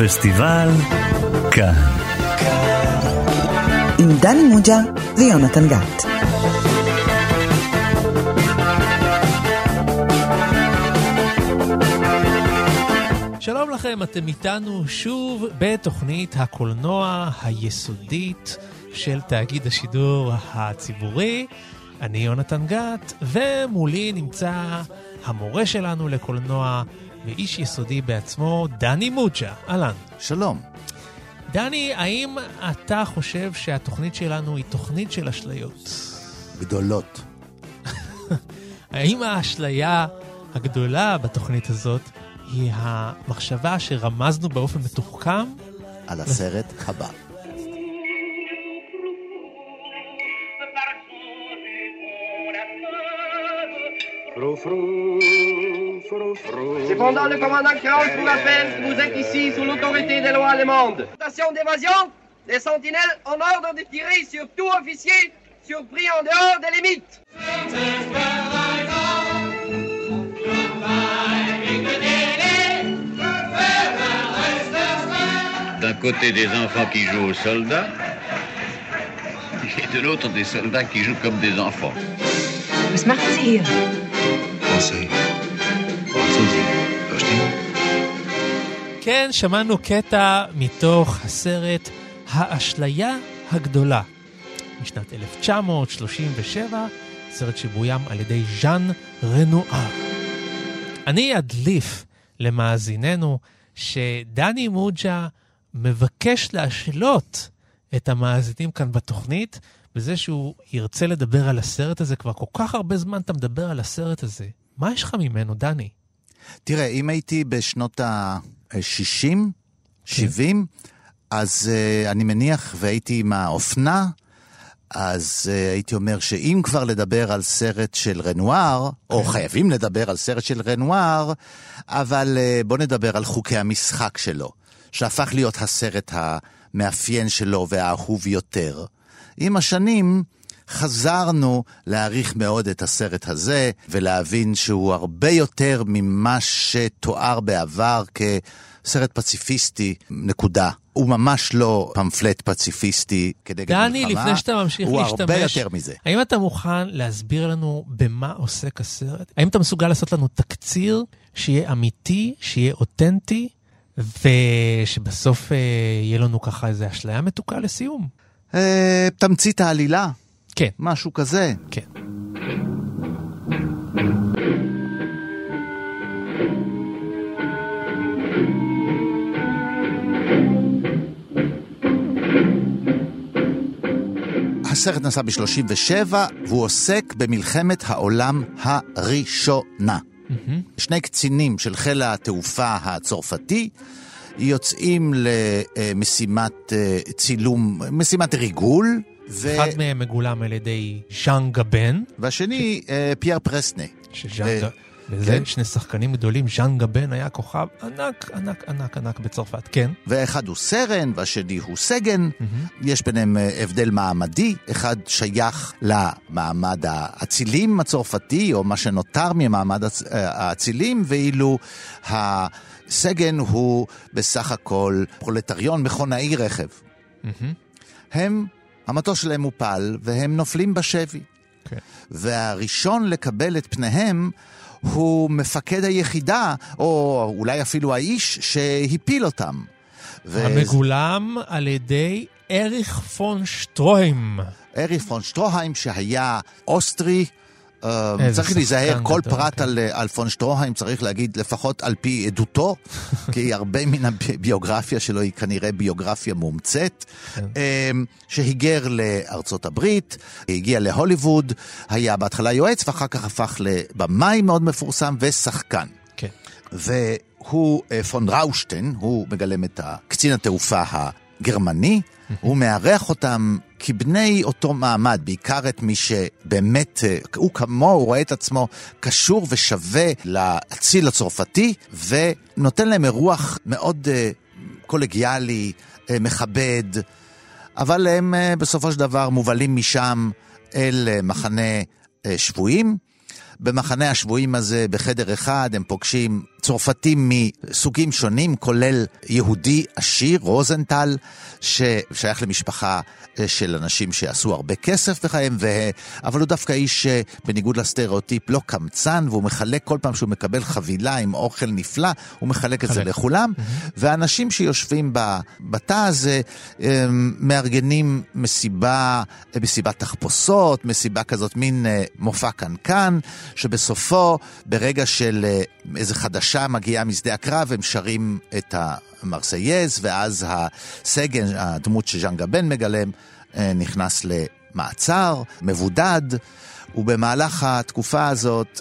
הפסטיבל כאן. עם דני מוג'ה ויונתן גת. שלום לכם, אתם איתנו שוב בתוכנית הקולנוע היסודית של תאגיד השידור הציבורי. אני יונתן גת, ומולי נמצא המורה שלנו לקולנוע ואיש יסודי בעצמו, דני מוג'ה. אהלן. שלום. דני, האם אתה חושב שהתוכנית שלנו היא תוכנית של אשליות? גדולות. האם האשליה הגדולה בתוכנית הזאת היא המחשבה שרמזנו באופן מתוחכם? על הסרט הבא. Cependant, le commandant Kraus vous rappelle que vous êtes ici sous l'autorité des lois allemandes. Station d'évasion, les sentinelles en ordre de tirer sur tout officier surpris en dehors des limites. D'un côté des enfants qui jouent aux soldats, et de l'autre des soldats qui jouent comme des enfants. Was machen Sie hier? Français. Verstehen? כן, שמענו קטע מתוך הסרט האשליה הגדולה משנת 1937, סרט שבוים על ידי ז'אן רנואר. אני אדליף למאזיננו שדני מוג'ה מבקש להשלות את המאזינים כאן בתוכנית בזה שהוא ירצה לדבר על הסרט הזה. כבר כל כך הרבה זמן אתה מדבר על הסרט הזה. מה יש לך ממנו, דני? תראה, אם הייתי בשנות ה-60, 70, אז uh, אני מניח, והייתי עם האופנה, אז uh, הייתי אומר שאם כבר לדבר על סרט של רנואר, או חייבים לדבר על סרט של רנואר, אבל uh, בוא נדבר על חוקי המשחק שלו, שהפך להיות הסרט המאפיין שלו והאהוב יותר. עם השנים חזרנו להעריך מאוד את הסרט הזה, ולהבין שהוא הרבה יותר ממה שתואר בעבר כסרט פציפיסטי, נקודה. הוא ממש לא פמפלט פציפיסטי כנגד דני, מלחמה. לפני שאתה ממשיך הוא להשתמש, הרבה יותר מזה. האם אתה מוכן להסביר לנו במה עוסק הסרט? האם אתה מסוגל לעשות לנו תקציר שיהיה אמיתי, שיהיה אותנטי, ושבסוף אה, יהיה לנו ככה איזו אשליה מתוקה לסיום? אה, תמצית העלילה, כן, משהו כזה. כן. הסרט נסע ב-37, והוא עוסק במלחמת העולם הראשונה. שני קצינים של חיל התעופה הצרפתי יוצאים למשימת אה, צילום, משימת ריגול. ו... אחד מהם מגולם על ידי ז'אן גבן, והשני, אה, פייר פרסנה. שז'אן אה, גבן, וזה כן. שני שחקנים גדולים, ז'אן גבן היה כוכב ענק, ענק, ענק, ענק בצרפת, כן. ואחד הוא סרן והשני הוא סגן, יש ביניהם אה, הבדל מעמדי, אחד שייך למעמד האצילים הצרפתי, או מה שנותר ממעמד אה, האצילים, ואילו הסגן הוא בסך הכל פרולטריון מכונאי רכב. הם, המטוס שלהם מופל, והם נופלים בשבי. כן. והראשון לקבל את פניהם הוא מפקד היחידה, או אולי אפילו האיש שהפיל אותם. ו- המגולם על ידי אריך פון שטרוים. ארי פון שטרוהיים שהיה אוסטרי. אה, איזה צריך להיזהר, כל פרט כן. על, על פון שטרוהיים צריך להגיד לפחות על פי עדותו, כי הרבה מן הביוגרפיה שלו היא כנראה ביוגרפיה מומצאת, כן. אה, שהיגר לארצות הברית, הגיע להוליווד, היה בהתחלה יועץ ואחר כך הפך לבמאי מאוד מפורסם ושחקן. כן. והוא, אה, פון ראושטיין, הוא מגלם את קצין התעופה הגרמני, הוא מארח אותם כבני אותו מעמד, בעיקר את מי שבאמת, אה, הוא כמוהו, רואה את עצמו קשור ושווה לאציל הצרפתי, ונותן להם אירוח מאוד אה, קולגיאלי, אה, מכבד, אבל הם בסופו של דבר מובלים משם אל מחנה שבויים. במחנה השבויים הזה, בחדר אחד, הם פוגשים צרפתים מסוגים שונים, כולל יהודי עשיר, רוזנטל, ששייך למשפחה אה, של אנשים שעשו הרבה כסף בחייהם, ו... אבל הוא דווקא איש שבניגוד לסטריאוטיפ לא קמצן, והוא מחלק כל פעם שהוא מקבל חבילה עם אוכל נפלא, הוא מחלק את זה לכולם. Mm-hmm. ואנשים שיושבים בתא הזה מארגנים מסיבה, מסיבת תחפושות, מסיבה כזאת, מין אה, מופע קנקן, שבסופו, ברגע של אה, איזה חדשה מגיעה משדה הקרב, הם שרים את המרסייז, ואז הסגן, הדמות שז'אן גבן מגלם, אה, נכנס למעצר, מבודד, ובמהלך התקופה הזאת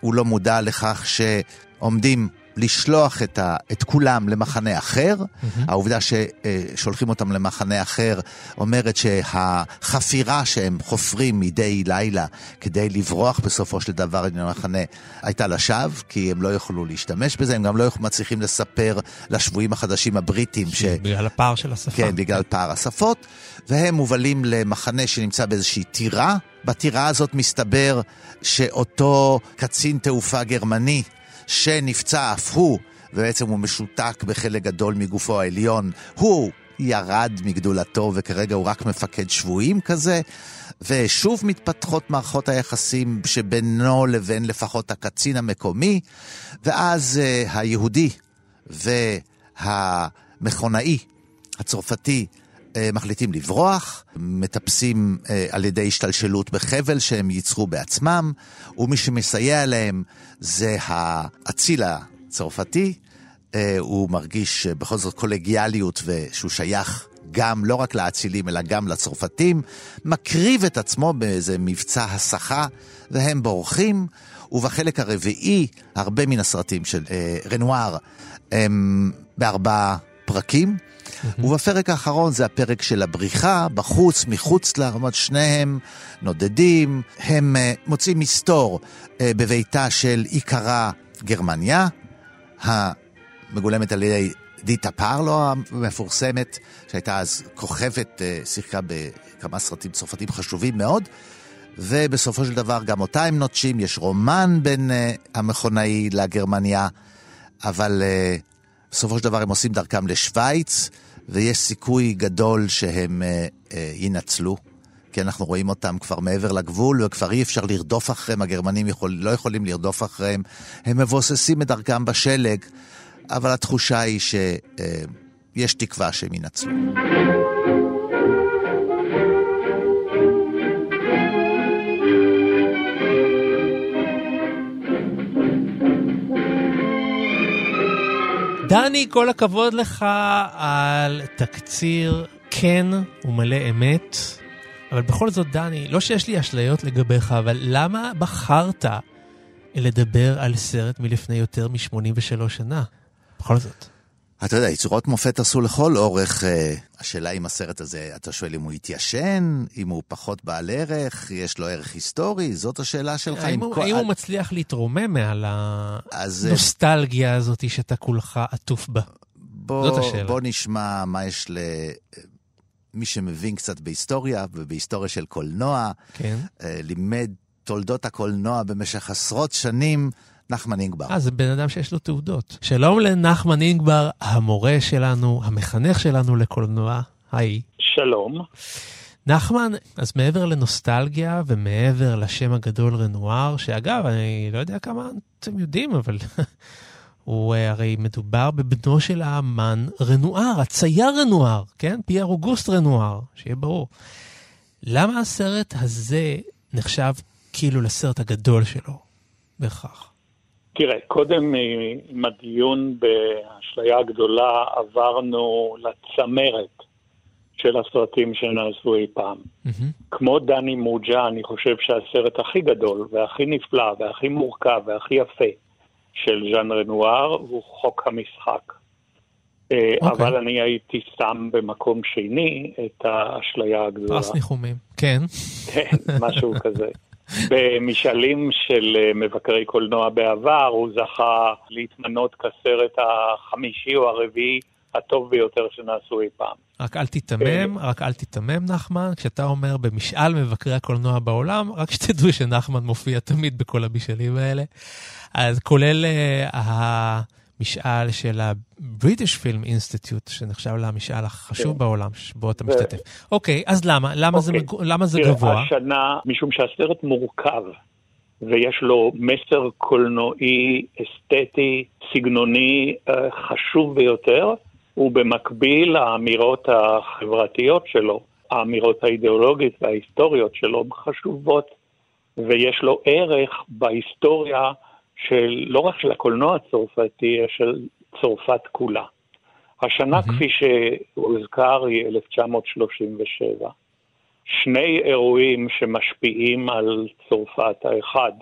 הוא לא מודע לכך שעומדים לשלוח את, ה, את כולם למחנה אחר. Mm-hmm. העובדה ששולחים אותם למחנה אחר אומרת שהחפירה שהם חופרים מדי לילה כדי לברוח בסופו של דבר למחנה הייתה לשווא, כי הם לא יוכלו להשתמש בזה, הם גם לא מצליחים לספר לשבויים החדשים הבריטים. ש... בגלל הפער של השפה. כן, בגלל פער השפות, והם מובלים למחנה שנמצא באיזושהי טירה. בטירה הזאת מסתבר שאותו קצין תעופה גרמני שנפצע אף הוא, ובעצם הוא משותק בחלק גדול מגופו העליון, הוא ירד מגדולתו וכרגע הוא רק מפקד שבויים כזה. ושוב מתפתחות מערכות היחסים שבינו לבין לפחות הקצין המקומי, ואז uh, היהודי והמכונאי הצרפתי מחליטים לברוח, מטפסים uh, על ידי השתלשלות בחבל שהם ייצרו בעצמם, ומי שמסייע להם זה האציל הצרפתי, אה, הוא מרגיש בכל זאת קולגיאליות ושהוא שייך גם, לא רק לאצילים, אלא גם לצרפתים, מקריב את עצמו באיזה מבצע הסחה, והם בורחים, ובחלק הרביעי, הרבה מן הסרטים של אה, רנואר הם בארבעה פרקים. ובפרק האחרון זה הפרק של הבריחה, בחוץ, מחוץ לרמות, שניהם נודדים, הם uh, מוצאים מסתור uh, בביתה של עיקרה גרמניה, המגולמת על ידי דיטה פרלו המפורסמת, שהייתה אז כוכבת, uh, שיחקה בכמה סרטים צרפתיים חשובים מאוד. ובסופו של דבר גם אותה הם נוטשים, יש רומן בין uh, המכונאי לגרמניה, אבל uh, בסופו של דבר הם עושים דרכם לשוויץ, ויש סיכוי גדול שהם אה, אה, ינצלו. כי אנחנו רואים אותם כבר מעבר לגבול, וכבר אי אפשר לרדוף אחריהם, הגרמנים יכול, לא יכולים לרדוף אחריהם. הם מבוססים את דרכם בשלג, אבל התחושה היא שיש אה, תקווה שהם ינצלו. דני, כל הכבוד לך על תקציר כן ומלא אמת, אבל בכל זאת, דני, לא שיש לי אשליות לגביך, אבל למה בחרת לדבר על סרט מלפני יותר מ-83 שנה? בכל זאת. אתה יודע, יצירות מופת עשו לכל אורך. אה, השאלה אם הסרט הזה, אתה שואל אם הוא התיישן, אם הוא פחות בעל ערך, יש לו ערך היסטורי, זאת השאלה שלך. האם, הוא, כל... האם הוא מצליח להתרומם מעל הנוסטלגיה הזאת שאתה כולך עטוף בה? בוא, זאת השאלה. בוא נשמע מה יש למי שמבין קצת בהיסטוריה ובהיסטוריה של קולנוע. כן. אה, לימד תולדות הקולנוע במשך עשרות שנים. נחמן אינגבר. אה, זה בן אדם שיש לו תעודות. שלום לנחמן אינגבר, המורה שלנו, המחנך שלנו לקולנוע. היי. שלום. נחמן, אז מעבר לנוסטלגיה ומעבר לשם הגדול רנואר, שאגב, אני לא יודע כמה אתם יודעים, אבל הוא אה, הרי מדובר בבנו של האמן רנואר, הצייר רנואר, כן? פייר אוגוסט רנואר, שיהיה ברור. למה הסרט הזה נחשב כאילו לסרט הגדול שלו, בהכרח? תראה, קודם עם הדיון באשליה הגדולה עברנו לצמרת של הסרטים שנעשו אי פעם. Mm-hmm. כמו דני מוג'ה, אני חושב שהסרט הכי גדול והכי נפלא והכי מורכב והכי יפה של ז'אן רנואר הוא חוק המשחק. Okay. אה, אוקיי. אבל אני הייתי שם במקום שני את האשליה הגדולה. פרס ניחומים, כן. כן, משהו כזה. במשאלים של אה, מבקרי קולנוע בעבר, הוא זכה להתמנות כסרט החמישי או הרביעי הטוב ביותר שנעשו אי פעם. רק אל תיתמם, רק אל תיתמם, נחמן, כשאתה אומר במשאל מבקרי הקולנוע בעולם, רק שתדעו שנחמן מופיע תמיד בכל המשאלים האלה. אז כולל uh, המשאל של ה-British Film Institute, שנחשב למשאל החשוב כן. בעולם, שבו אתה משתתף. אוקיי, אז למה? למה זה, אוקיי. מג- למה זה תראה, גבוה? השנה, משום שהסרט מורכב, ויש לו מסר קולנועי, אסתטי, סגנוני אה, חשוב ביותר, ובמקביל האמירות החברתיות שלו, האמירות האידיאולוגיות וההיסטוריות שלו חשובות, ויש לו ערך בהיסטוריה של, לא רק של הקולנוע הצרפתי, אלא של צרפת כולה. השנה, מהמם. כפי שהוזכר, היא 1937. שני אירועים שמשפיעים על צרפת, האחד,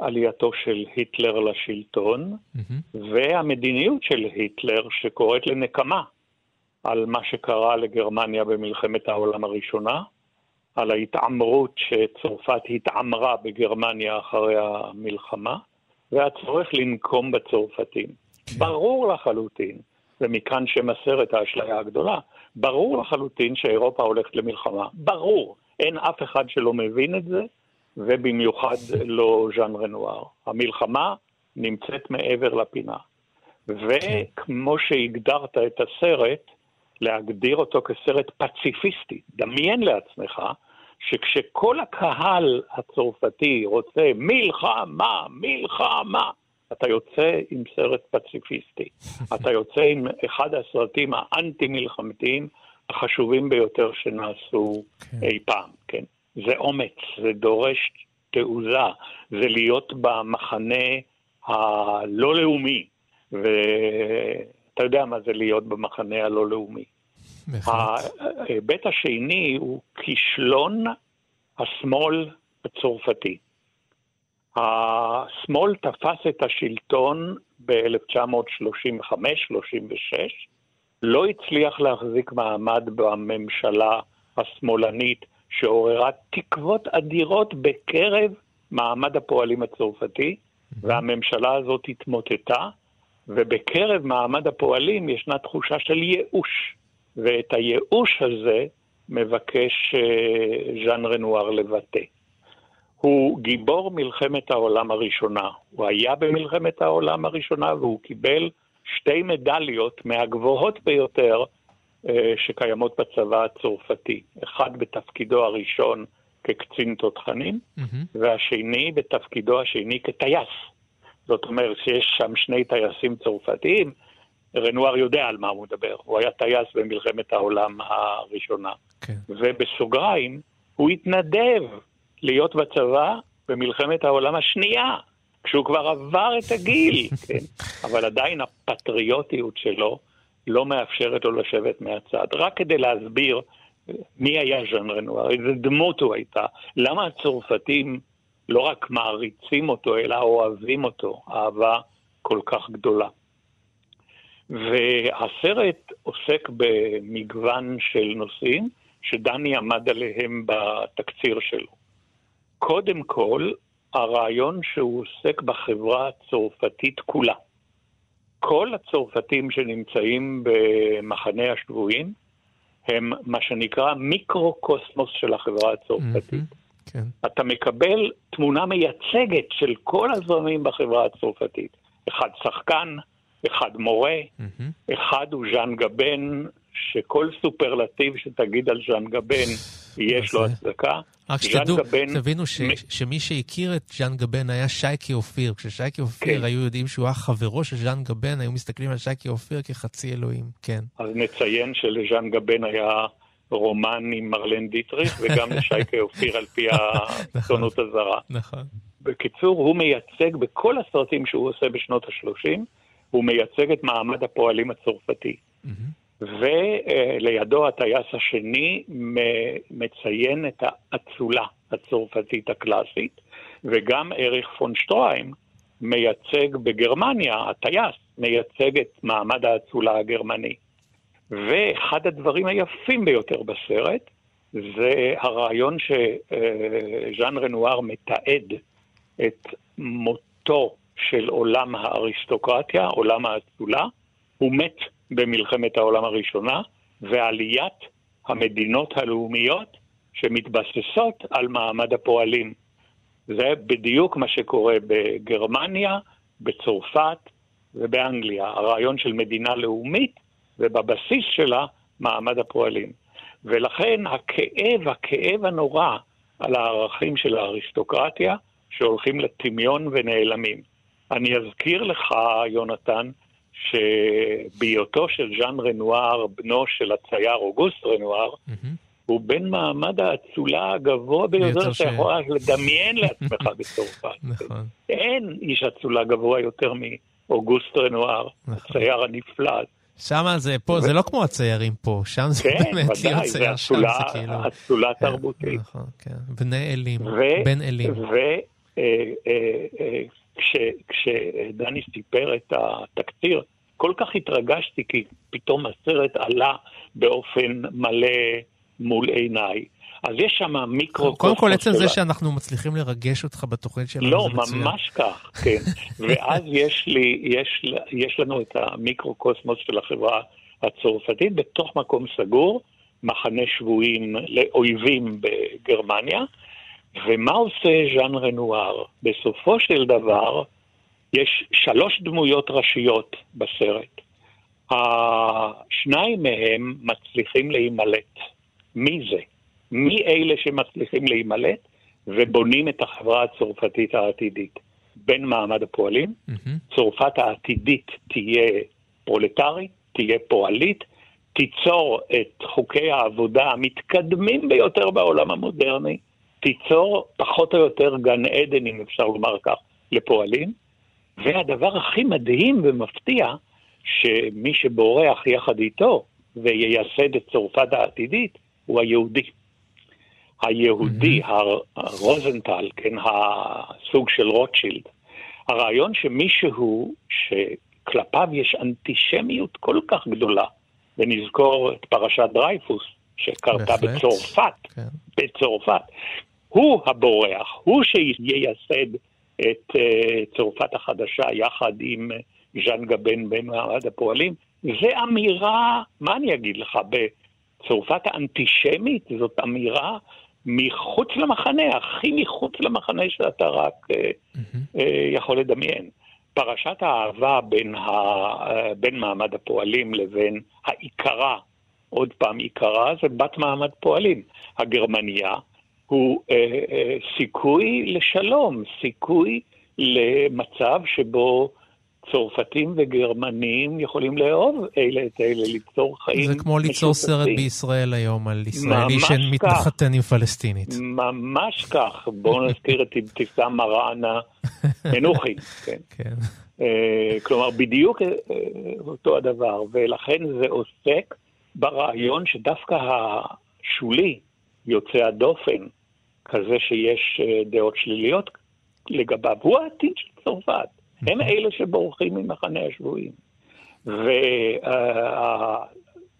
עלייתו של היטלר לשלטון, מהמם. והמדיניות של היטלר שקוראת לנקמה על מה שקרה לגרמניה במלחמת העולם הראשונה, על ההתעמרות שצרפת התעמרה בגרמניה אחרי המלחמה, והצורך לנקום בצרפתים. ברור לחלוטין, ומכאן שם הסרט האשליה הגדולה, ברור לחלוטין שאירופה הולכת למלחמה. ברור. אין אף אחד שלא מבין את זה, ובמיוחד לא ז'אן רנואר. המלחמה נמצאת מעבר לפינה. וכמו שהגדרת את הסרט, להגדיר אותו כסרט פציפיסטי. דמיין לעצמך שכשכל הקהל הצרפתי רוצה מלחמה, מלחמה, אתה יוצא עם סרט פציפיסטי. אתה יוצא עם אחד הסרטים האנטי-מלחמתיים החשובים ביותר שנעשו כן. אי פעם, כן? זה אומץ, זה דורש תעוזה, זה להיות במחנה הלא לאומי, ואתה יודע מה זה להיות במחנה הלא לאומי. ההיבט השני הוא כישלון השמאל הצרפתי. השמאל תפס את השלטון ב-1935-36, לא הצליח להחזיק מעמד בממשלה השמאלנית שעוררה תקוות אדירות בקרב מעמד הפועלים הצרפתי, והממשלה הזאת התמוטטה, ובקרב מעמד הפועלים ישנה תחושה של ייאוש. ואת הייאוש הזה מבקש אה, ז'אן רנואר לבטא. הוא גיבור מלחמת העולם הראשונה. הוא היה במלחמת העולם הראשונה והוא קיבל שתי מדליות מהגבוהות ביותר אה, שקיימות בצבא הצרפתי. אחד בתפקידו הראשון כקצין תותחנים, מהמם. והשני בתפקידו השני כטייס. זאת אומרת שיש שם שני טייסים צרפתיים, רנואר יודע על מה הוא מדבר, הוא היה טייס במלחמת העולם הראשונה. כן. ובסוגריים, הוא התנדב להיות בצבא במלחמת העולם השנייה, כשהוא כבר עבר את הגיל, כן? אבל עדיין הפטריוטיות שלו לא מאפשרת לו לשבת מהצד. רק כדי להסביר מי היה ז'אן רנואר, איזה דמות הוא הייתה, למה הצרפתים לא רק מעריצים אותו, אלא אוהבים אותו, אהבה כל כך גדולה. והסרט עוסק במגוון של נושאים שדני עמד עליהם בתקציר שלו. קודם כל, הרעיון שהוא עוסק בחברה הצרפתית כולה. כל הצרפתים שנמצאים במחנה השבויים הם מה שנקרא מיקרו-קוסמוס של החברה הצרפתית. מהמם. כן. אתה מקבל תמונה מייצגת של כל הזרמים בחברה הצרפתית. אחד שחקן, אחד מורה, מהמם. אחד הוא ז'אן גבן, שכל סופרלטיב שתגיד על ז'אן גבן, יש לו הצדקה. רק שתדעו, גבן- תבינו ש, מ- שמי שהכיר את ז'אן גבן היה שייקי אופיר. כששייקי אופיר כן. היו יודעים שהוא היה חברו של ז'אן גבן, היו מסתכלים על שייקי אופיר כחצי אלוהים. כן. אז נציין שלז'אן גבן היה רומן עם מרלן דיטריך, וגם לשייקה אופיר על פי העיתונות הזרה. נכון. בקיצור, הוא מייצג בכל הסרטים שהוא עושה בשנות ה-30, הוא מייצג את מעמד הפועלים הצרפתי. מהמם. ולידו הטייס השני מציין את האצולה הצרפתית הקלאסית, וגם אריך פון שטריים מייצג בגרמניה, הטייס מייצג את מעמד האצולה הגרמני. ואחד הדברים היפים ביותר בסרט זה הרעיון שז'אן רנואר מתעד את מותו של עולם האריסטוקרטיה, עולם האצולה, הוא מת במלחמת העולם הראשונה, ועליית המדינות הלאומיות שמתבססות על מעמד הפועלים. זה בדיוק מה שקורה בגרמניה, בצרפת ובאנגליה. הרעיון של מדינה לאומית, ובבסיס שלה מעמד הפועלים. ולכן הכאב, הכאב הנורא על הערכים של האריסטוקרטיה, שהולכים לטמיון ונעלמים. אני אזכיר לך, יונתן, שבהיותו של ז'אן רנואר, בנו של הצייר אוגוסט רנואר, mm-hmm. הוא בן מעמד האצולה הגבוה ביותר שיכול לדמיין לעצמך בצרפת. נכון. אין איש אצולה גבוה יותר מאוגוסט רנואר, נכון. הצייר הנפלא. שם זה פה. זה לא כמו הציירים פה, שם זה כן, באמת להיות צייר שם, זה כאילו... כן, אצולה תרבותית. נכון, כן, בני אלים. בן אלים. וכשדני סיפר את התקציר, כל כך התרגשתי, כי פתאום הסרט עלה באופן מלא מול עיניי. אז יש שם מיקרו... קודם כל, עצם זה שאנחנו מצליחים לרגש אותך בתוכנית שלנו, לא, ממש כך, כן. ואז יש, לי, יש, יש לנו את המיקרו-קוסמוס של החברה הצרפתית בתוך מקום סגור, מחנה שבויים לאויבים בגרמניה, ומה עושה ז'אן רנואר? בסופו של דבר, יש שלוש דמויות ראשיות בסרט. השניים מהם מצליחים להימלט. מי זה? מי אלה שמצליחים להימלט ובונים את החברה הצרפתית העתידית? בין מעמד הפועלים, mm-hmm. צרפת העתידית תהיה פרולטרית, תהיה פועלית, תיצור את חוקי העבודה המתקדמים ביותר בעולם המודרני, תיצור פחות או יותר גן עדן, אם אפשר לומר כך, לפועלים. והדבר הכי מדהים ומפתיע, שמי שבורח יחד איתו וייסד את צרפת העתידית, הוא היהודי. היהודי, mm-hmm. הרוזנטל, כן, הסוג של רוטשילד. הרעיון שמישהו שכלפיו יש אנטישמיות כל כך גדולה, ונזכור את פרשת דרייפוס, שקרתה בצרפת, כן. בצרפת, הוא הבורח, הוא שייסד את uh, צרפת החדשה יחד עם ז'אן גבן במעמד הפועלים. זה אמירה, מה אני אגיד לך, בצרפת האנטישמית זאת אמירה מחוץ למחנה, הכי מחוץ למחנה שאתה רק mm-hmm. יכול לדמיין. פרשת האהבה בין, ה, בין מעמד הפועלים לבין העיקרה, עוד פעם עיקרה, זה בת מעמד פועלים. הגרמניה הוא uh, uh, סיכוי לשלום, סיכוי למצב שבו צרפתים וגרמנים יכולים לאהוב אלה את אלה, ליצור חיים משותפים. זה כמו ליצור סרט בישראל היום על ישראלי שמתחתן עם פלסטינית. ממש כך. בואו נזכיר את אבתיסאם מראענה מנוחי. כן. כן. Uh, כלומר, בדיוק uh, אותו הדבר, ולכן זה עוסק ברעיון שדווקא השולי, יוצא הדופן, כזה שיש uh, דעות שליליות לגביו, הוא העתיד של צרפת. הם אלה שבורחים ממחנה השבויים.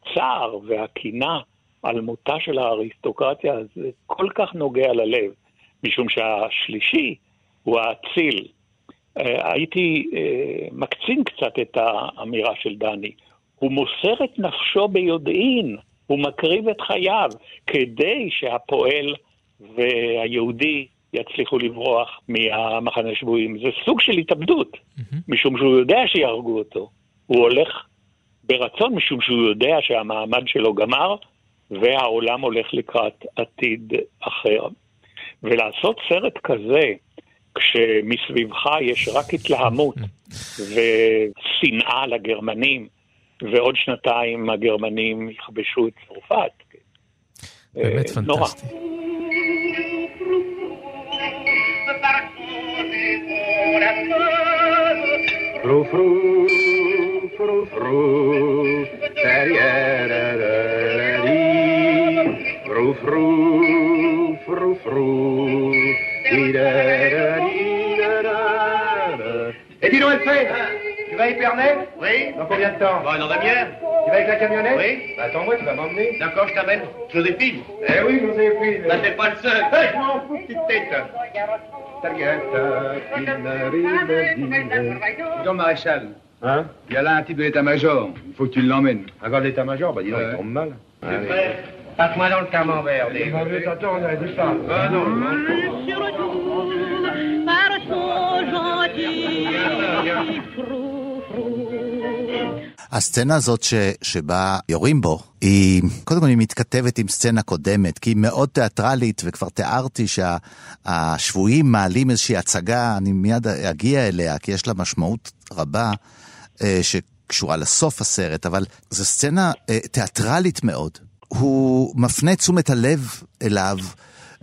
והצער והקינה על מותה של האריסטוקרטיה זה כל כך נוגע ללב, משום שהשלישי הוא האציל. הייתי מקצין קצת את האמירה של דני. הוא מוסר את נפשו ביודעין, הוא מקריב את חייו, כדי שהפועל והיהודי יצליחו לברוח מהמחנה שבויים. זה סוג של התאבדות. משום שהוא יודע שיהרגו אותו. הוא הולך ברצון, משום שהוא יודע שהמעמד שלו גמר, והעולם הולך לקראת עתיד אחר. ולעשות סרט כזה, כשמסביבך יש רק התלהמות ושנאה לגרמנים, ועוד שנתיים הגרמנים יכבשו את צרפת. באמת אה, פנטסטי. Fru, fru, fru, fru, terrierereri. Fru, fru, fru, fru, Tu vas à Épernay Oui. Dans combien de temps Bah, dans la bière. Tu vas avec la camionnette Oui. Bah, attends-moi, tu vas m'emmener. D'accord, je t'amène. Joséphine Eh oui, Joséphine. Bah, t'es pas le seul. Hey, je m'en fous, petite tête. Dis donc, maréchal, Hein Il y a là un type de l'état-major. Il faut que tu l'emmènes. Un gars de l'état-major Bah dis donc, Ouais. il tombe mal. Prêt Passe-moi dans le camembert, Il va mieux t'attendre, on a dit ça. Ah non, non. Sur le tour, par son gentil. הסצנה הזאת ש, שבה יורים בו, היא, קודם כל היא מתכתבת עם סצנה קודמת, כי היא מאוד תיאטרלית, וכבר תיארתי שהשבויים מעלים איזושהי הצגה, אני מיד אגיע אליה, כי יש לה משמעות רבה, אה, שקשורה לסוף הסרט, אבל זו סצנה אה, תיאטרלית מאוד. הוא מפנה תשומת הלב אליו.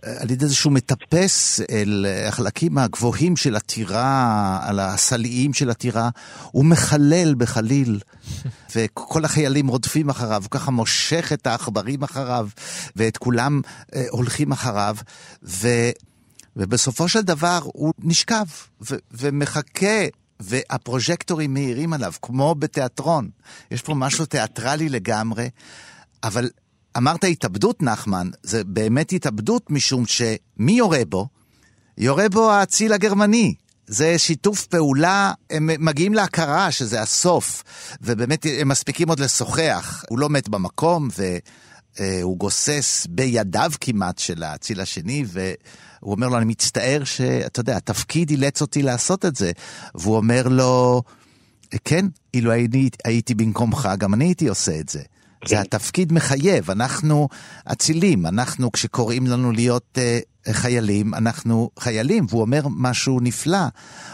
על ידי זה שהוא מטפס אל החלקים הגבוהים של הטירה, על הסלעים של הטירה, הוא מחלל בחליל, וכל החיילים רודפים אחריו, הוא ככה מושך את העכברים אחריו, ואת כולם אה, הולכים אחריו, ו... ובסופו של דבר הוא נשכב ו- ומחכה, והפרוז'קטורים מאירים עליו, כמו בתיאטרון. יש פה משהו תיאטרלי לגמרי, אבל אמרת התאבדות, נחמן, זה באמת התאבדות משום שמי יורה בו? יורה בו האציל הגרמני. זה שיתוף פעולה, הם מגיעים להכרה שזה הסוף, ובאמת הם מספיקים עוד לשוחח. הוא לא מת במקום, והוא גוסס בידיו כמעט של האציל השני, והוא אומר לו, אני מצטער שאתה יודע, התפקיד אילץ אותי לעשות את זה. והוא אומר לו, כן, אילו הייתי, הייתי במקומך, גם אני הייתי עושה את זה. זה התפקיד מחייב, אנחנו אצילים, אנחנו כשקוראים לנו להיות uh, חיילים, אנחנו חיילים, והוא אומר משהו נפלא,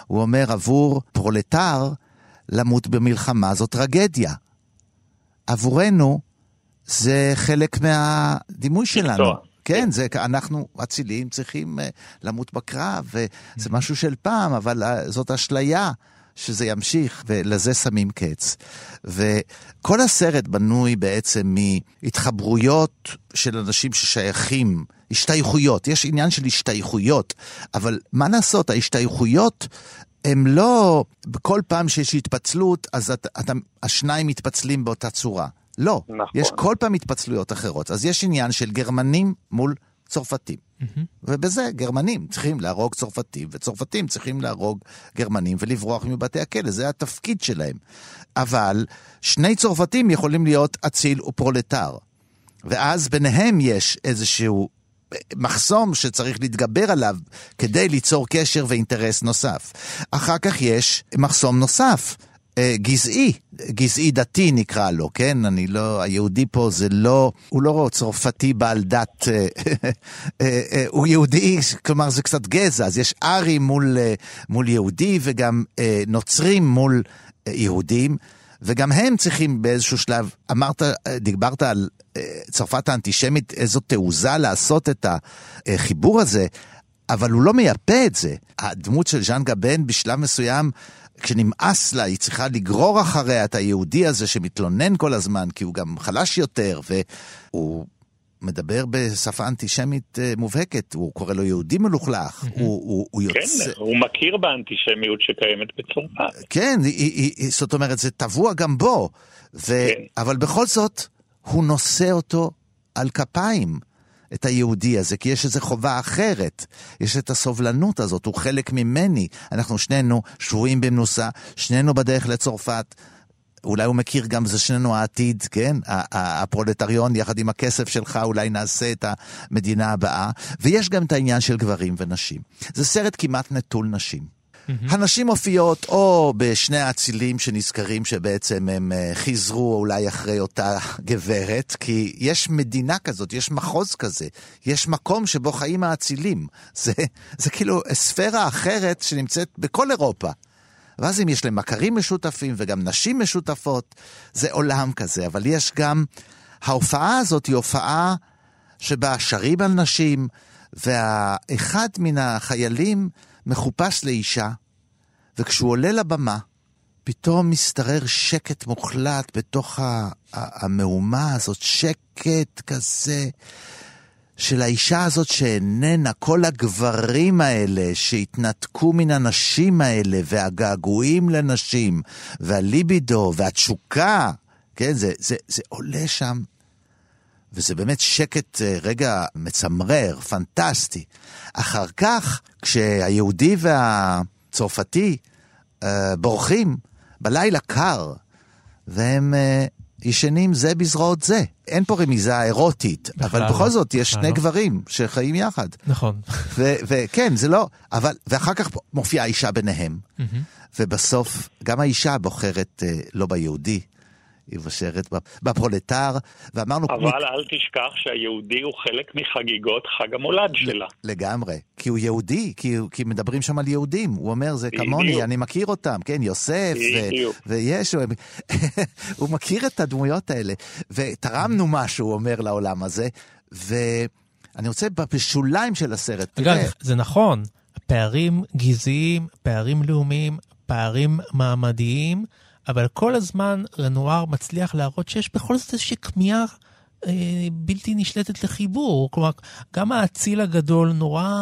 הוא אומר עבור פרולטר למות במלחמה זו טרגדיה. עבורנו זה חלק מהדימוי שלנו. כן, זה, אנחנו אצילים צריכים uh, למות בקרב, וזה משהו של פעם, אבל uh, זאת אשליה. שזה ימשיך, ולזה שמים קץ. וכל הסרט בנוי בעצם מהתחברויות של אנשים ששייכים, השתייכויות, יש עניין של השתייכויות, אבל מה לעשות, ההשתייכויות הם לא, בכל פעם שיש התפצלות, אז את, את, השניים מתפצלים באותה צורה. לא, נכון. יש כל פעם התפצלויות אחרות. אז יש עניין של גרמנים מול צרפתים. Mm-hmm. ובזה גרמנים צריכים להרוג צרפתים, וצרפתים צריכים להרוג גרמנים ולברוח מבתי הכלא, זה התפקיד שלהם. אבל שני צרפתים יכולים להיות אציל ופרולטר. ואז ביניהם יש איזשהו מחסום שצריך להתגבר עליו כדי ליצור קשר ואינטרס נוסף. אחר כך יש מחסום נוסף. גזעי, גזעי דתי נקרא לו, כן? אני לא, היהודי פה זה לא, הוא לא צרפתי בעל דת, הוא יהודי, כלומר זה קצת גזע, אז יש ארי מול, מול יהודי וגם נוצרים מול יהודים, וגם הם צריכים באיזשהו שלב, אמרת, דיברת על צרפת האנטישמית, איזו תעוזה לעשות את החיבור הזה, אבל הוא לא מייפה את זה. הדמות של ז'אן גבן בשלב מסוים, כשנמאס לה, היא צריכה לגרור אחריה את היהודי הזה שמתלונן כל הזמן, כי הוא גם חלש יותר, והוא מדבר בשפה אנטישמית מובהקת, הוא קורא לו יהודי מלוכלך, הוא, הוא, הוא יוצא... כן, הוא מכיר באנטישמיות שקיימת בצרפת. כן, היא, היא, זאת אומרת, זה טבוע גם בו, ו... כן. אבל בכל זאת, הוא נושא אותו על כפיים. את היהודי הזה, כי יש איזו חובה אחרת. יש את הסובלנות הזאת, הוא חלק ממני. אנחנו שנינו שבויים במנוסה, שנינו בדרך לצרפת. אולי הוא מכיר גם זה שנינו העתיד, כן? הפרולטריון יחד עם הכסף שלך, אולי נעשה את המדינה הבאה. ויש גם את העניין של גברים ונשים. זה סרט כמעט נטול נשים. Mm-hmm. הנשים מופיעות או בשני האצילים שנזכרים שבעצם הם חיזרו אולי אחרי אותה גברת, כי יש מדינה כזאת, יש מחוז כזה, יש מקום שבו חיים האצילים. זה, זה כאילו ספירה אחרת שנמצאת בכל אירופה. ואז אם יש להם מכרים משותפים וגם נשים משותפות, זה עולם כזה. אבל יש גם, ההופעה הזאת היא הופעה שבה שרים על נשים, ואחד מן החיילים מחופש לאישה, וכשהוא עולה לבמה, פתאום משתרר שקט מוחלט בתוך המהומה הזאת, שקט כזה של האישה הזאת שאיננה, כל הגברים האלה שהתנתקו מן הנשים האלה, והגעגועים לנשים, והליבידו, והתשוקה, כן, זה, זה, זה עולה שם. וזה באמת שקט רגע מצמרר, פנטסטי. אחר כך, כשהיהודי והצרפתי uh, בורחים, בלילה קר, והם אה, ישנים זה בזרועות זה. אין פה רמיזה אירוטית, אבל לא, בכל זאת יש בכלל שני לא. גברים שחיים יחד. נכון. וכן, זה לא, אבל, ואחר כך מופיעה האישה ביניהם, ובסוף גם האישה בוחרת אה, לא ביהודי, היא בוחרת בפ- בפרולטר, ואמרנו... אבל אל תשכח שהיהודי הוא חלק מחגיגות חג המולד שלה. לגמרי, כי הוא יהודי, כי, הוא- כי מדברים שם על יהודים. הוא אומר, זה בדיוק. כמוני, אני מכיר אותם, כן, יוסף, ו- בדיוק. וישו, הם- הוא מכיר את הדמויות האלה. ותרמנו משהו, הוא אומר, לעולם הזה, ואני רוצה בשוליים של הסרט, אגב, תראה, זה נכון, פערים גזעיים, פערים לאומיים, פערים מעמדיים, אבל כל הזמן רנואר מצליח להראות שיש בכל זאת איזושהי כמיהה אה, בלתי נשלטת לחיבור. כלומר, גם האציל הגדול נורא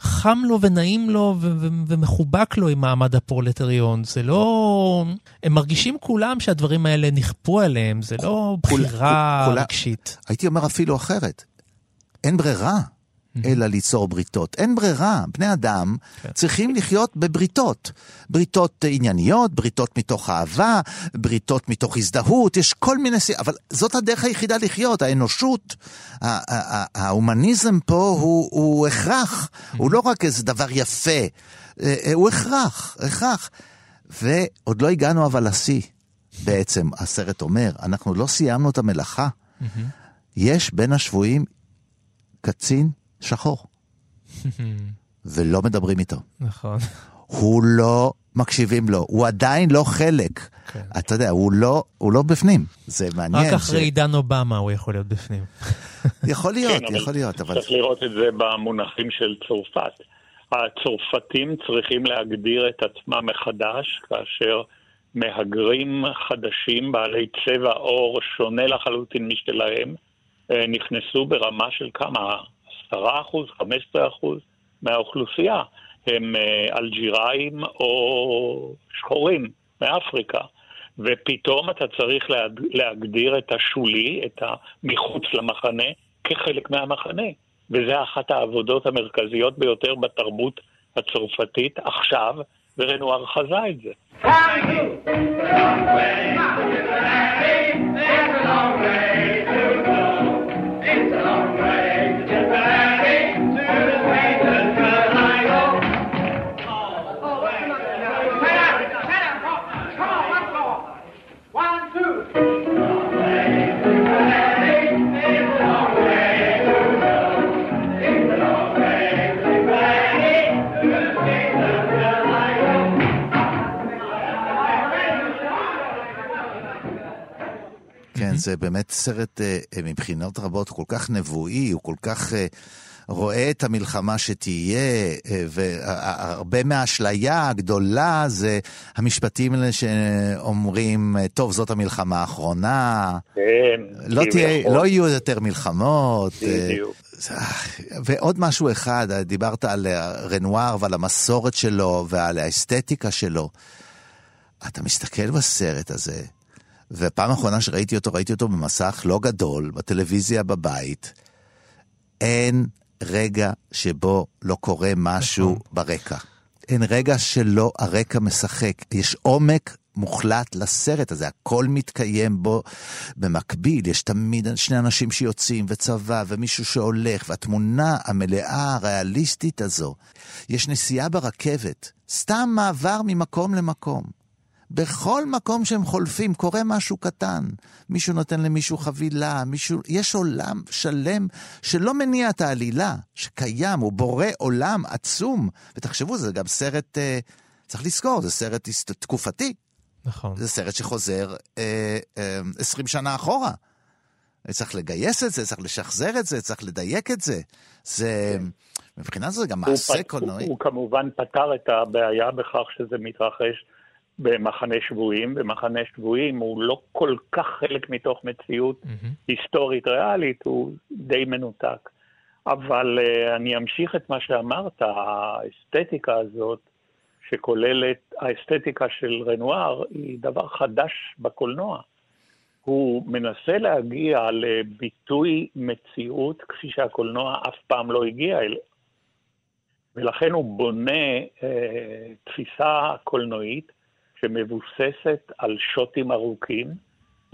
חם לו ונעים לו ו- ו- ומחובק לו עם מעמד הפרולטריון. זה לא... הם מרגישים כולם שהדברים האלה נכפו עליהם, זה לא בחירה רגשית. הייתי אומר אפילו אחרת, אין ברירה. אלא ליצור בריתות. אין ברירה, בני אדם צריכים לחיות בבריתות. בריתות ענייניות, בריתות מתוך אהבה, בריתות מתוך הזדהות, יש כל מיני... סי- אבל זאת הדרך היחידה לחיות, האנושות, ההומניזם פה הוא, הוא הכרח, הוא לא רק איזה דבר יפה, אה, אה, הוא הכרח, הכרח. ועוד לא הגענו אבל לשיא, בעצם, הסרט אומר, אנחנו לא סיימנו את המלאכה. יש בין השבויים קצין שחור, ולא מדברים איתו. נכון. הוא לא מקשיבים לו, הוא עדיין לא חלק. אתה יודע, הוא לא, הוא לא בפנים. זה מעניין. רק אחרי עידן אובמה הוא יכול להיות בפנים. יכול להיות, כן, אבל יכול להיות, אבל... צריך לראות את זה במונחים של צרפת. הצרפתים צריכים להגדיר את עצמם מחדש כאשר מהגרים חדשים בעלי צבע עור שונה לחלוטין משלהם אה, נכנסו ברמה של כמה? 10%, 15% מהאוכלוסייה. הם אה, אלג'יראים או שחורים מאפריקה. ופתאום אתה צריך להג- להגדיר את השולי, את המחוץ למחנה, כחלק מהמחנה. וזה אחת העבודות המרכזיות ביותר בתרבות הצרפתית עכשיו, ורנואר חזה את זה. כן, זה באמת סרט אה, אה, מבחינות רבות כל כך נבואי, הוא כל כך אה, רואה את המלחמה שתהיה, אה, והרבה מהאשליה הגדולה זה המשפטים האלה שאומרים, אה, טוב, זאת המלחמה האחרונה, כן, לא, תהיה. לא יהיו יותר מלחמות. אה, בדיוק. ועוד משהו אחד, דיברת על אה, רנואר ועל המסורת שלו ועל האסתטיקה שלו. אתה מסתכל בסרט הזה, ופעם האחרונה שראיתי אותו, ראיתי אותו במסך לא גדול, בטלוויזיה בבית. אין רגע שבו לא קורה משהו ברקע. אין רגע שלא הרקע משחק. יש עומק מוחלט לסרט הזה, הכל מתקיים בו במקביל. יש תמיד שני אנשים שיוצאים, וצבא, ומישהו שהולך, והתמונה המלאה, הריאליסטית הזו. יש נסיעה ברכבת, סתם מעבר ממקום למקום. בכל מקום שהם חולפים קורה משהו קטן. מישהו נותן למישהו חבילה, מישהו... יש עולם שלם שלא מניע את העלילה, שקיים, הוא בורא עולם עצום. ותחשבו, זה גם סרט, אה, צריך לזכור, זה סרט תקופתי. נכון. זה סרט שחוזר אה, אה, 20 שנה אחורה. צריך לגייס את זה, צריך לשחזר את זה, צריך לדייק את זה. זה... מבחינה זו זה גם מעשה קולנועי. הוא, הוא כמובן פתר את הבעיה בכך שזה מתרחש במחנה שבויים, ומחנה שבויים הוא לא כל כך חלק מתוך מציאות היסטורית ריאלית, הוא די מנותק. אבל uh, אני אמשיך את מה שאמרת, האסתטיקה הזאת, שכוללת, האסתטיקה של רנואר, היא דבר חדש בקולנוע. הוא מנסה להגיע לביטוי מציאות כפי שהקולנוע אף פעם לא הגיע אליה. ולכן הוא בונה אה, תפיסה קולנועית שמבוססת על שוטים ארוכים.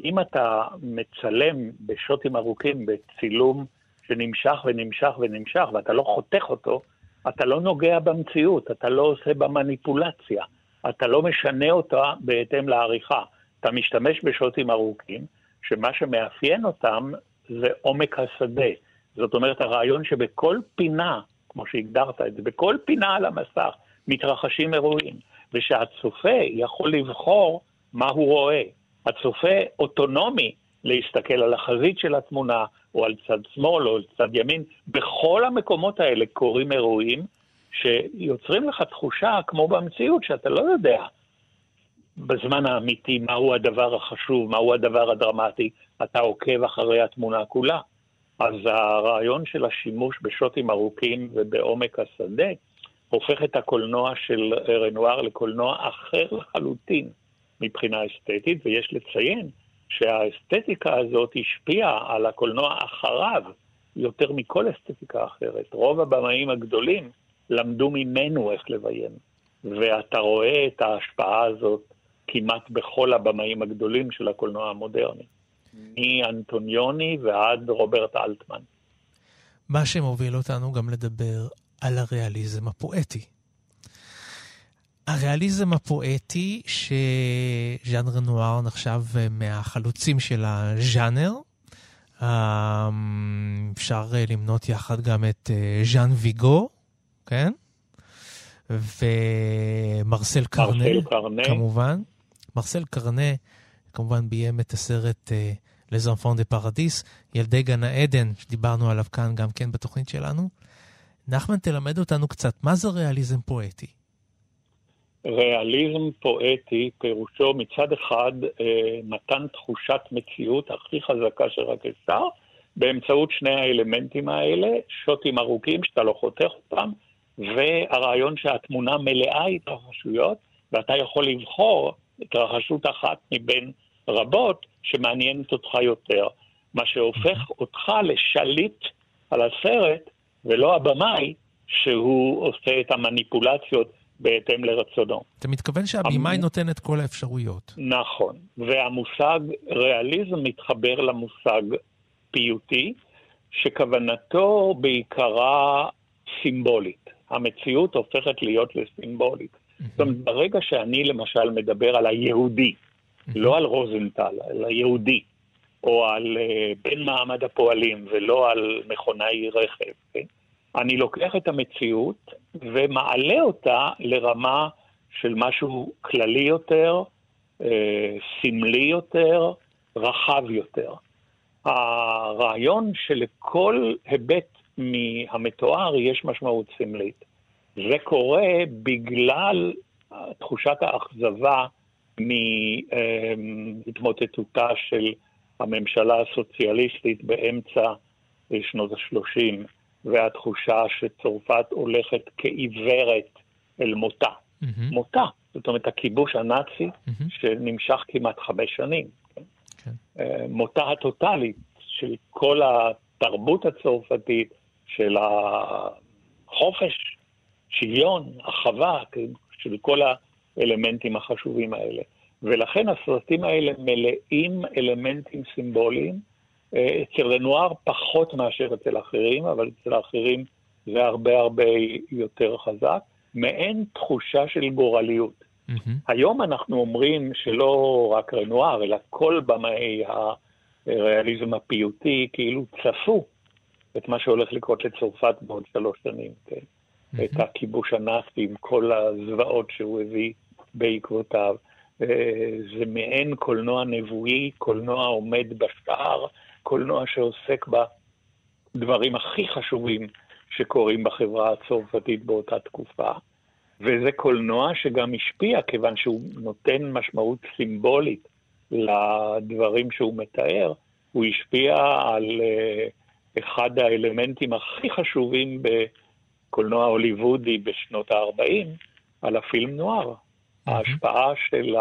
אם אתה מצלם בשוטים ארוכים בצילום שנמשך ונמשך ונמשך, ואתה לא חותך אותו, אתה לא נוגע במציאות, אתה לא עושה בה מניפולציה, אתה לא משנה אותה בהתאם לעריכה. אתה משתמש בשוטים ארוכים, שמה שמאפיין אותם זה עומק השדה. זאת אומרת, הרעיון שבכל פינה, כמו שהגדרת את זה, בכל פינה על המסך מתרחשים אירועים, ושהצופה יכול לבחור מה הוא רואה. הצופה אוטונומי להסתכל על החזית של התמונה, או על צד שמאל, או על צד ימין. בכל המקומות האלה קורים אירועים שיוצרים לך תחושה, כמו במציאות, שאתה לא יודע בזמן האמיתי מהו הדבר החשוב, מהו הדבר הדרמטי, אתה עוקב אחרי התמונה כולה. אז הרעיון של השימוש בשוטים ארוכים ובעומק השדה הופך את הקולנוע של רנואר לקולנוע אחר לחלוטין מבחינה אסתטית, ויש לציין שהאסתטיקה הזאת השפיעה על הקולנוע אחריו יותר מכל אסתטיקה אחרת. רוב הבמאים הגדולים למדו ממנו איך לביים, ואתה רואה את ההשפעה הזאת כמעט בכל הבמאים הגדולים של הקולנוע המודרני, מאנטוניוני ועד רוברט אלטמן. מה שמוביל אותנו גם לדבר על הריאליזם הפואטי. הריאליזם הפואטי, שז'אן רנואר נחשב מהחלוצים של הז'אנר. אפשר למנות יחד גם את ז'אן ויגו, כן? ומרסל קרנה, כמובן. מרסל קרנה כמובן ביים את הסרט Les Enfants de Paradis, ילדי גן העדן, שדיברנו עליו כאן גם כן בתוכנית שלנו. נחמן, תלמד אותנו קצת, מה זה ריאליזם פואטי? ריאליזם פואטי פירושו מצד אחד אה, מתן תחושת מציאות הכי חזקה שרק אפשר, באמצעות שני האלמנטים האלה, שוטים ארוכים שאתה לא חותך אותם, והרעיון שהתמונה מלאה התרחשויות, ואתה יכול לבחור התרחשות אחת מבין רבות שמעניינת אותך יותר, מה שהופך אותך לשליט על הסרט, ולא הבמאי שהוא עושה את המניפולציות בהתאם לרצונו. אתה מתכוון שהבימאי המ... נותן את כל האפשרויות. נכון, והמושג ריאליזם מתחבר למושג פיוטי, שכוונתו בעיקרה סימבולית. המציאות הופכת להיות לסימבולית. זאת אומרת, ברגע שאני למשל מדבר על היהודי, לא על רוזנטל, על היהודי, או על uh, בן מעמד הפועלים ולא על מכונאי רכב, כן? אני לוקח את המציאות ומעלה אותה לרמה של משהו כללי יותר, אה, סמלי יותר, רחב יותר. הרעיון שלכל היבט מהמתואר יש משמעות סמלית. זה קורה בגלל תחושת האכזבה מהתמוטטותה של הממשלה הסוציאליסטית באמצע שנות ה-30. והתחושה שצרפת הולכת כעיוורת אל מותה. Mm-hmm. מותה, זאת אומרת הכיבוש הנאצי mm-hmm. שנמשך כמעט חמש שנים. כן? כן. מותה הטוטאלית של כל התרבות הצרפתית, של החופש, שוויון, אחווה, כן? של כל האלמנטים החשובים האלה. ולכן הסרטים האלה מלאים אלמנטים סימבוליים אצל רנואר פחות מאשר אצל אחרים, אבל אצל האחרים זה הרבה הרבה יותר חזק, מעין תחושה של גורליות. Mm-hmm. היום אנחנו אומרים שלא רק רנואר, אלא כל במאי הריאליזם הפיוטי כאילו צפו את מה שהולך לקרות לצרפת בעוד שלוש שנים, כן? Mm-hmm. את הכיבוש הנאצי עם כל הזוועות שהוא הביא בעקבותיו. אה, זה מעין קולנוע נבואי, קולנוע עומד בשער, קולנוע שעוסק בדברים הכי חשובים שקורים בחברה הצרפתית באותה תקופה. וזה קולנוע שגם השפיע, כיוון שהוא נותן משמעות סימבולית לדברים שהוא מתאר, הוא השפיע על uh, אחד האלמנטים הכי חשובים בקולנוע הוליוודי בשנות ה-40, על הפילם נוער. ההשפעה של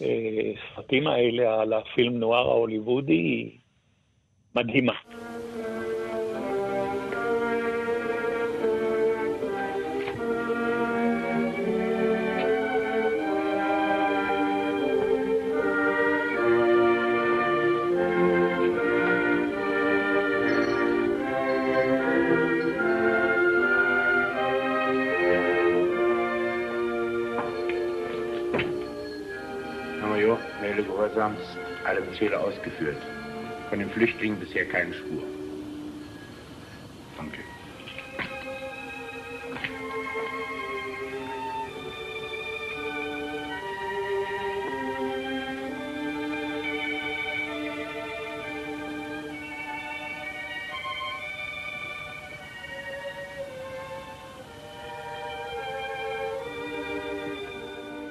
הסרטים האלה על הפילם נוער ההוליוודי היא מדהימה. Vietnams alle Befehle ausgeführt. Von den Flüchtlingen bisher keine Spur.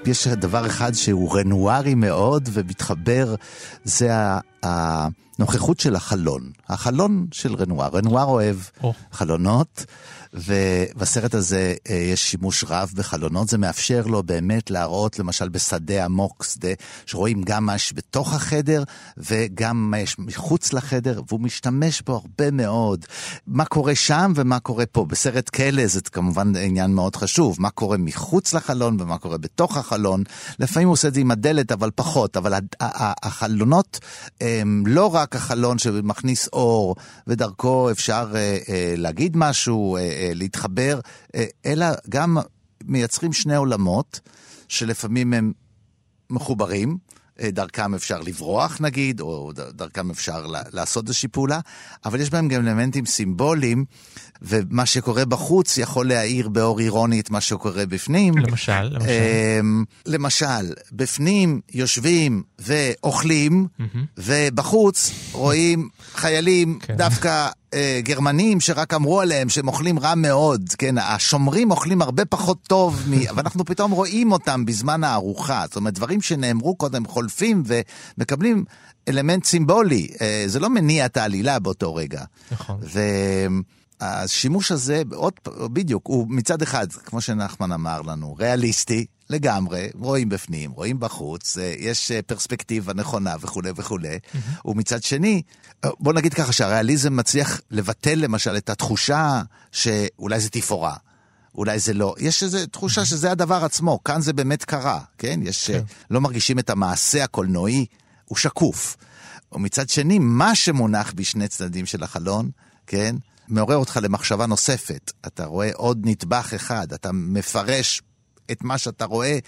יש דבר אחד שהוא רנוארי מאוד ומתחבר, זה הנוכחות של החלון. החלון של רנואר. רנואר אוהב או. חלונות, ובסרט הזה אה, יש שימוש רב בחלונות. זה מאפשר לו באמת להראות, למשל בשדה עמוק, שדה שרואים גם מה בתוך החדר וגם מה יש מחוץ לחדר, והוא משתמש בו הרבה מאוד. מה קורה שם ומה קורה פה. בסרט כלא זה כמובן עניין מאוד חשוב. מה קורה מחוץ לחלון ומה קורה בתוך החלון. לפעמים הוא עושה את זה עם הדלת, אבל פחות. אבל החלונות הם לא רק החלון שמכניס אור, ודרכו אפשר אה, אה, להגיד משהו, להתחבר, אה, אלא גם מייצרים שני עולמות, שלפעמים הם מחוברים. אה, דרכם אפשר לברוח נגיד, או דרכם אפשר לעשות איזושהי פעולה, אבל יש בהם גם אלמנטים סימבוליים, ומה שקורה בחוץ יכול להאיר באור אירוני את מה שקורה בפנים. למשל, למשל. אמ, למשל, בפנים יושבים ואוכלים, ובחוץ רואים חיילים כן. דווקא אה, גרמנים שרק אמרו עליהם שהם אוכלים רע מאוד, כן, השומרים אוכלים הרבה פחות טוב, מ... ואנחנו פתאום רואים אותם בזמן הארוחה. זאת אומרת, דברים שנאמרו קודם חולפים ומקבלים אלמנט סימבולי. אה, זה לא מניע את העלילה באותו רגע. נכון. והשימוש הזה, עוד, בדיוק, הוא מצד אחד, כמו שנחמן אמר לנו, ריאליסטי לגמרי, רואים בפנים, רואים בחוץ, אה, יש אה, פרספקטיבה נכונה וכולי וכולי, ומצד שני, אה, בוא נגיד ככה שהריאליזם מצליח לבטל למשל את התחושה שאולי זה תפאורה. אולי זה לא. יש איזו תחושה שזה הדבר עצמו, כאן זה באמת קרה, כן? יש, כן. כן. לא מרגישים את המעשה הקולנועי, הוא שקוף. ומצד שני, מה שמונח בשני צדדים של החלון, כן? מעורר אותך למחשבה נוספת. אתה רואה עוד נדבך אחד, אתה מפרש את מה שאתה רואה,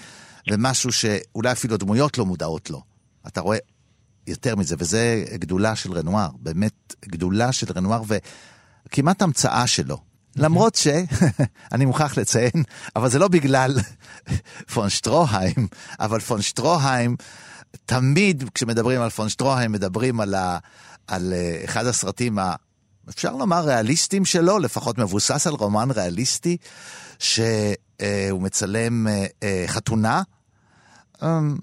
ומשהו שאולי אפילו הדמויות לא מודעות לו. אתה רואה יותר מזה, וזה גדולה של רנואר, באמת גדולה של רנואר, וכמעט המצאה שלו. למרות ש, אני מוכרח לציין, אבל זה לא בגלל פון שטרוהיים, אבל פון שטרוהיים, תמיד כשמדברים על פון שטרוהיים, מדברים על, ה, על אה, אחד הסרטים ה... אפשר לומר ריאליסטים שלו, לפחות מבוסס על רומן ריאליסטי, שהוא מצלם אה, אה, חתונה,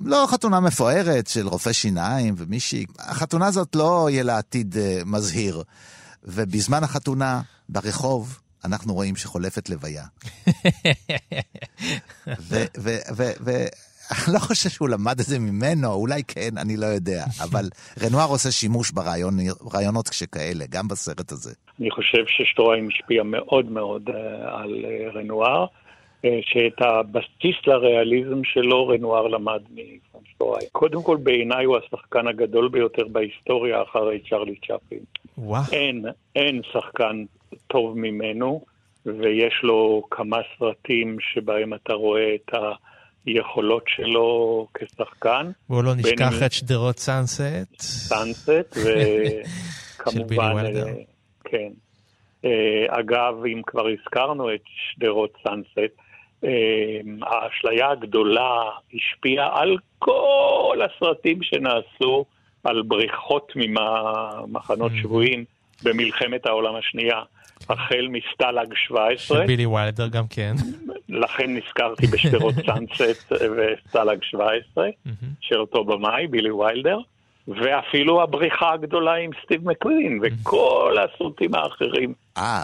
לא חתונה מפוארת של רופא שיניים ומישהי, החתונה הזאת לא יהיה לה עתיד אה, מזהיר. ובזמן החתונה, ברחוב, אנחנו רואים שחולפת לוויה. ואני לא חושב שהוא למד את זה ממנו, אולי כן, אני לא יודע. אבל רנואר עושה שימוש ברעיונות שכאלה, גם בסרט הזה. אני חושב ששטרויים השפיע מאוד מאוד אה, על אה, רנואר, שאת הבסיס לריאליזם שלו רנואר למד שטרויים. קודם כל, בעיניי הוא השחקן הגדול ביותר בהיסטוריה אחרי צ'רלי צ'פלין. וואו. אין, אין שחקן טוב ממנו, ויש לו כמה סרטים שבהם אתה רואה את היכולות שלו כשחקן. בואו לא נשכח אם- את שדרות סאנסט. סאנסט, וכמובן. אה, כן. אה, אגב, אם כבר הזכרנו את שדרות סאנסט, האשליה הגדולה השפיעה על כל הסרטים שנעשו על בריחות ממחנות שבויים במלחמת העולם השנייה, החל מסטלג 17, של בילי וילדר גם כן. לכן נזכרתי בשדרות סאנסט וסטלג 17, של אותו במאי, בילי ויילדר, ואפילו הבריחה הגדולה עם סטיב מקווין, וכל הסרטים האחרים. אה.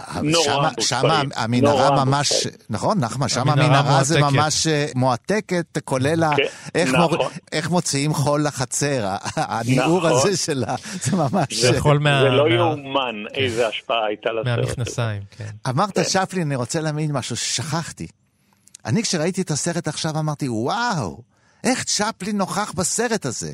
שמה המנהרה נורא ממש. נכון, נחמן, שם המנהרה זה. ממש אה, מועתקת, כולל ה- כן, איך נכון. איך מוציאים חול לחצר, הניעור נכון. הזה שלה, זה ממש... זה חול מה- זה לא מה- יאומן איזה השפעה הייתה לסרט. מהמכנסיים, כן. אמרת שפלין, אני רוצה להבין משהו ששכחתי. אני כשראיתי את הסרט עכשיו אמרתי, וואו, איך צ'פלין נוכח בסרט הזה.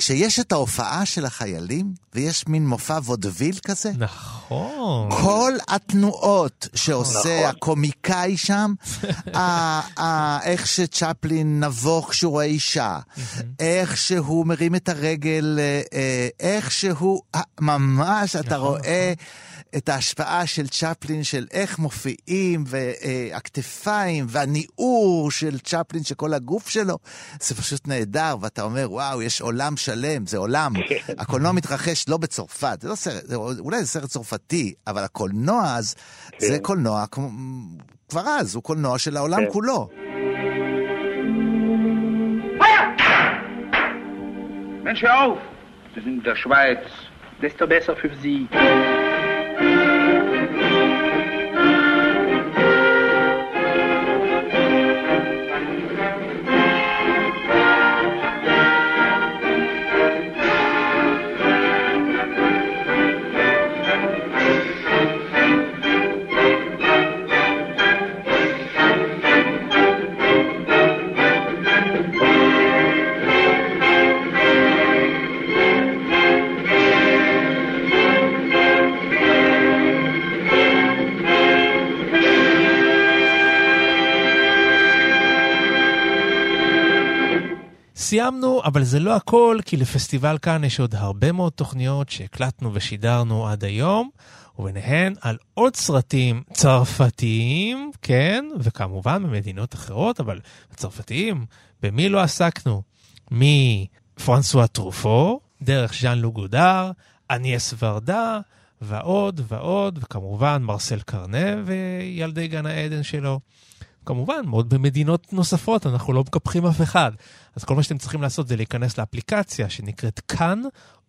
כשיש את ההופעה של החיילים, ויש מין מופע וודוויל כזה, נכון. כל התנועות שעושה נכון. הקומיקאי שם, ה- ה- איך שצ'פלין נבוך כשהוא רואה אישה, איך שהוא מרים את הרגל, אה, אה, איך שהוא, אה, ממש אתה רואה את ההשפעה של צ'פלין, של איך מופיעים, והכתפיים, והניעור של צ'פלין, שכל הגוף שלו, זה פשוט נהדר, ואתה אומר, וואו, יש עולם שלם, זה עולם. הקולנוע מתרחש לא בצרפת, זה לא סרט, זה, אולי זה סרט צרפתי, אבל הקולנוע אז, זה קולנוע, כבר אז, הוא קולנוע של העולם כן. כולו. Mensch, hör auf! Wir sind in der Schweiz. Desto besser für Sie. אבל זה לא הכל, כי לפסטיבל כאן יש עוד הרבה מאוד תוכניות שהקלטנו ושידרנו עד היום, וביניהן על עוד סרטים צרפתיים, כן, וכמובן במדינות אחרות, אבל הצרפתיים, במי לא עסקנו? מפרנסואה טרופו, דרך ז'אן לוק גודר, אניאס ורדה, ועוד ועוד, וכמובן מרסל קרנה וילדי גן העדן שלו. כמובן, מאוד במדינות נוספות, אנחנו לא מקפחים אף אחד. אז כל מה שאתם צריכים לעשות זה להיכנס לאפליקציה שנקראת כאן,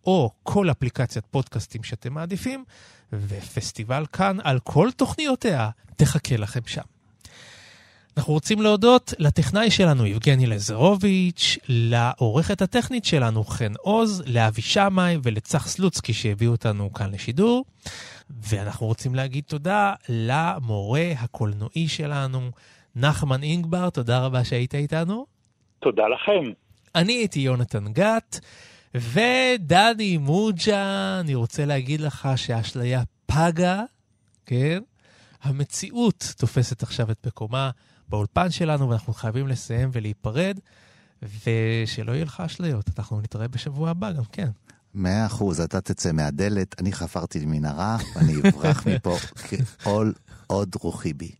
או כל אפליקציית פודקאסטים שאתם מעדיפים, ופסטיבל כאן על כל תוכניותיה תחכה לכם שם. אנחנו רוצים להודות לטכנאי שלנו, יבגני לזרוביץ', לעורכת הטכנית שלנו, חן עוז, לאבי שמאי ולצח סלוצקי שהביאו אותנו כאן לשידור. ואנחנו רוצים להגיד תודה למורה הקולנועי שלנו, נחמן אינגבר, תודה רבה שהיית איתנו. תודה לכם. אני הייתי יונתן גת, ודני מוג'ה, אני רוצה להגיד לך שהאשליה פגה, כן? המציאות תופסת עכשיו את מקומה באולפן שלנו, ואנחנו חייבים לסיים ולהיפרד, ושלא יהיה לך אשליות, אנחנו נתראה בשבוע הבא גם כן. מאה אחוז, אתה תצא מהדלת, אני חפרתי מנהרה, ואני אברח מפה כעול עוד רוחי בי.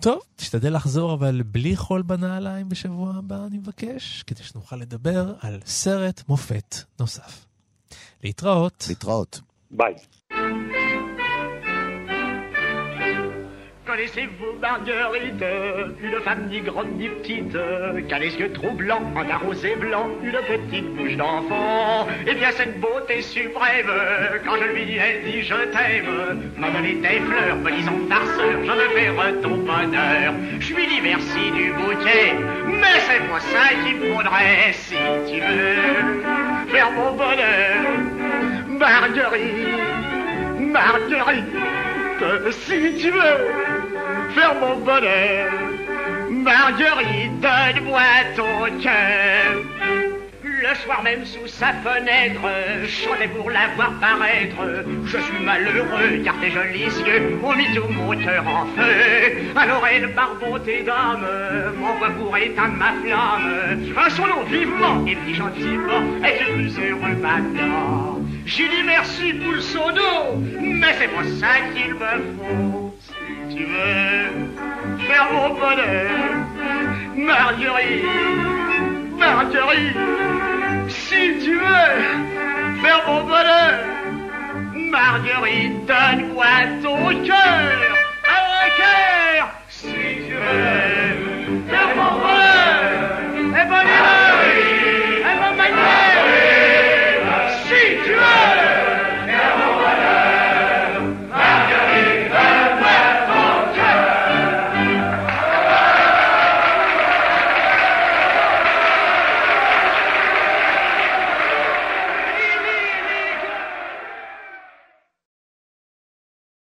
טוב, תשתדל לחזור, אבל בלי חול בנעליים בשבוע הבא, אני מבקש, כדי שנוכל לדבר על סרט מופת נוסף. להתראות. להתראות. ביי. Connaissez-vous Marguerite, une femme ni grande ni petite, qui a les yeux trop blancs, en un rosé blanc, une petite bouche d'enfant Eh bien cette beauté suprême, quand je lui ai dit je t'aime, m'a donné des fleurs, me disant farceur, je me fais ton bonheur. Je lui dis merci du bouquet, mais c'est pas ça qu'il faudrait si tu veux faire mon bonheur. Marguerite, Marguerite, si tu veux faire mon bonheur. Marguerite, donne-moi ton cœur. Le soir même sous sa fenêtre, chantais pour la voir paraître. Je suis malheureux car tes jolis yeux ont mis tout mon en feu. Alors elle, par bonté d'âme, m'envoie pour éteindre ma flamme. Un son nom vivement et puis gentiment, es-tu plus heureux maintenant J'ai dit merci pour le son mais c'est pas ça qu'il me faut tu veux faire mon bonheur. Marjorie, Marjorie, si tu veux faire mon bonheur. Marjorie, donne-moi ton cœur, un cœur, si tu veux faire mon bonheur. Et bonheur.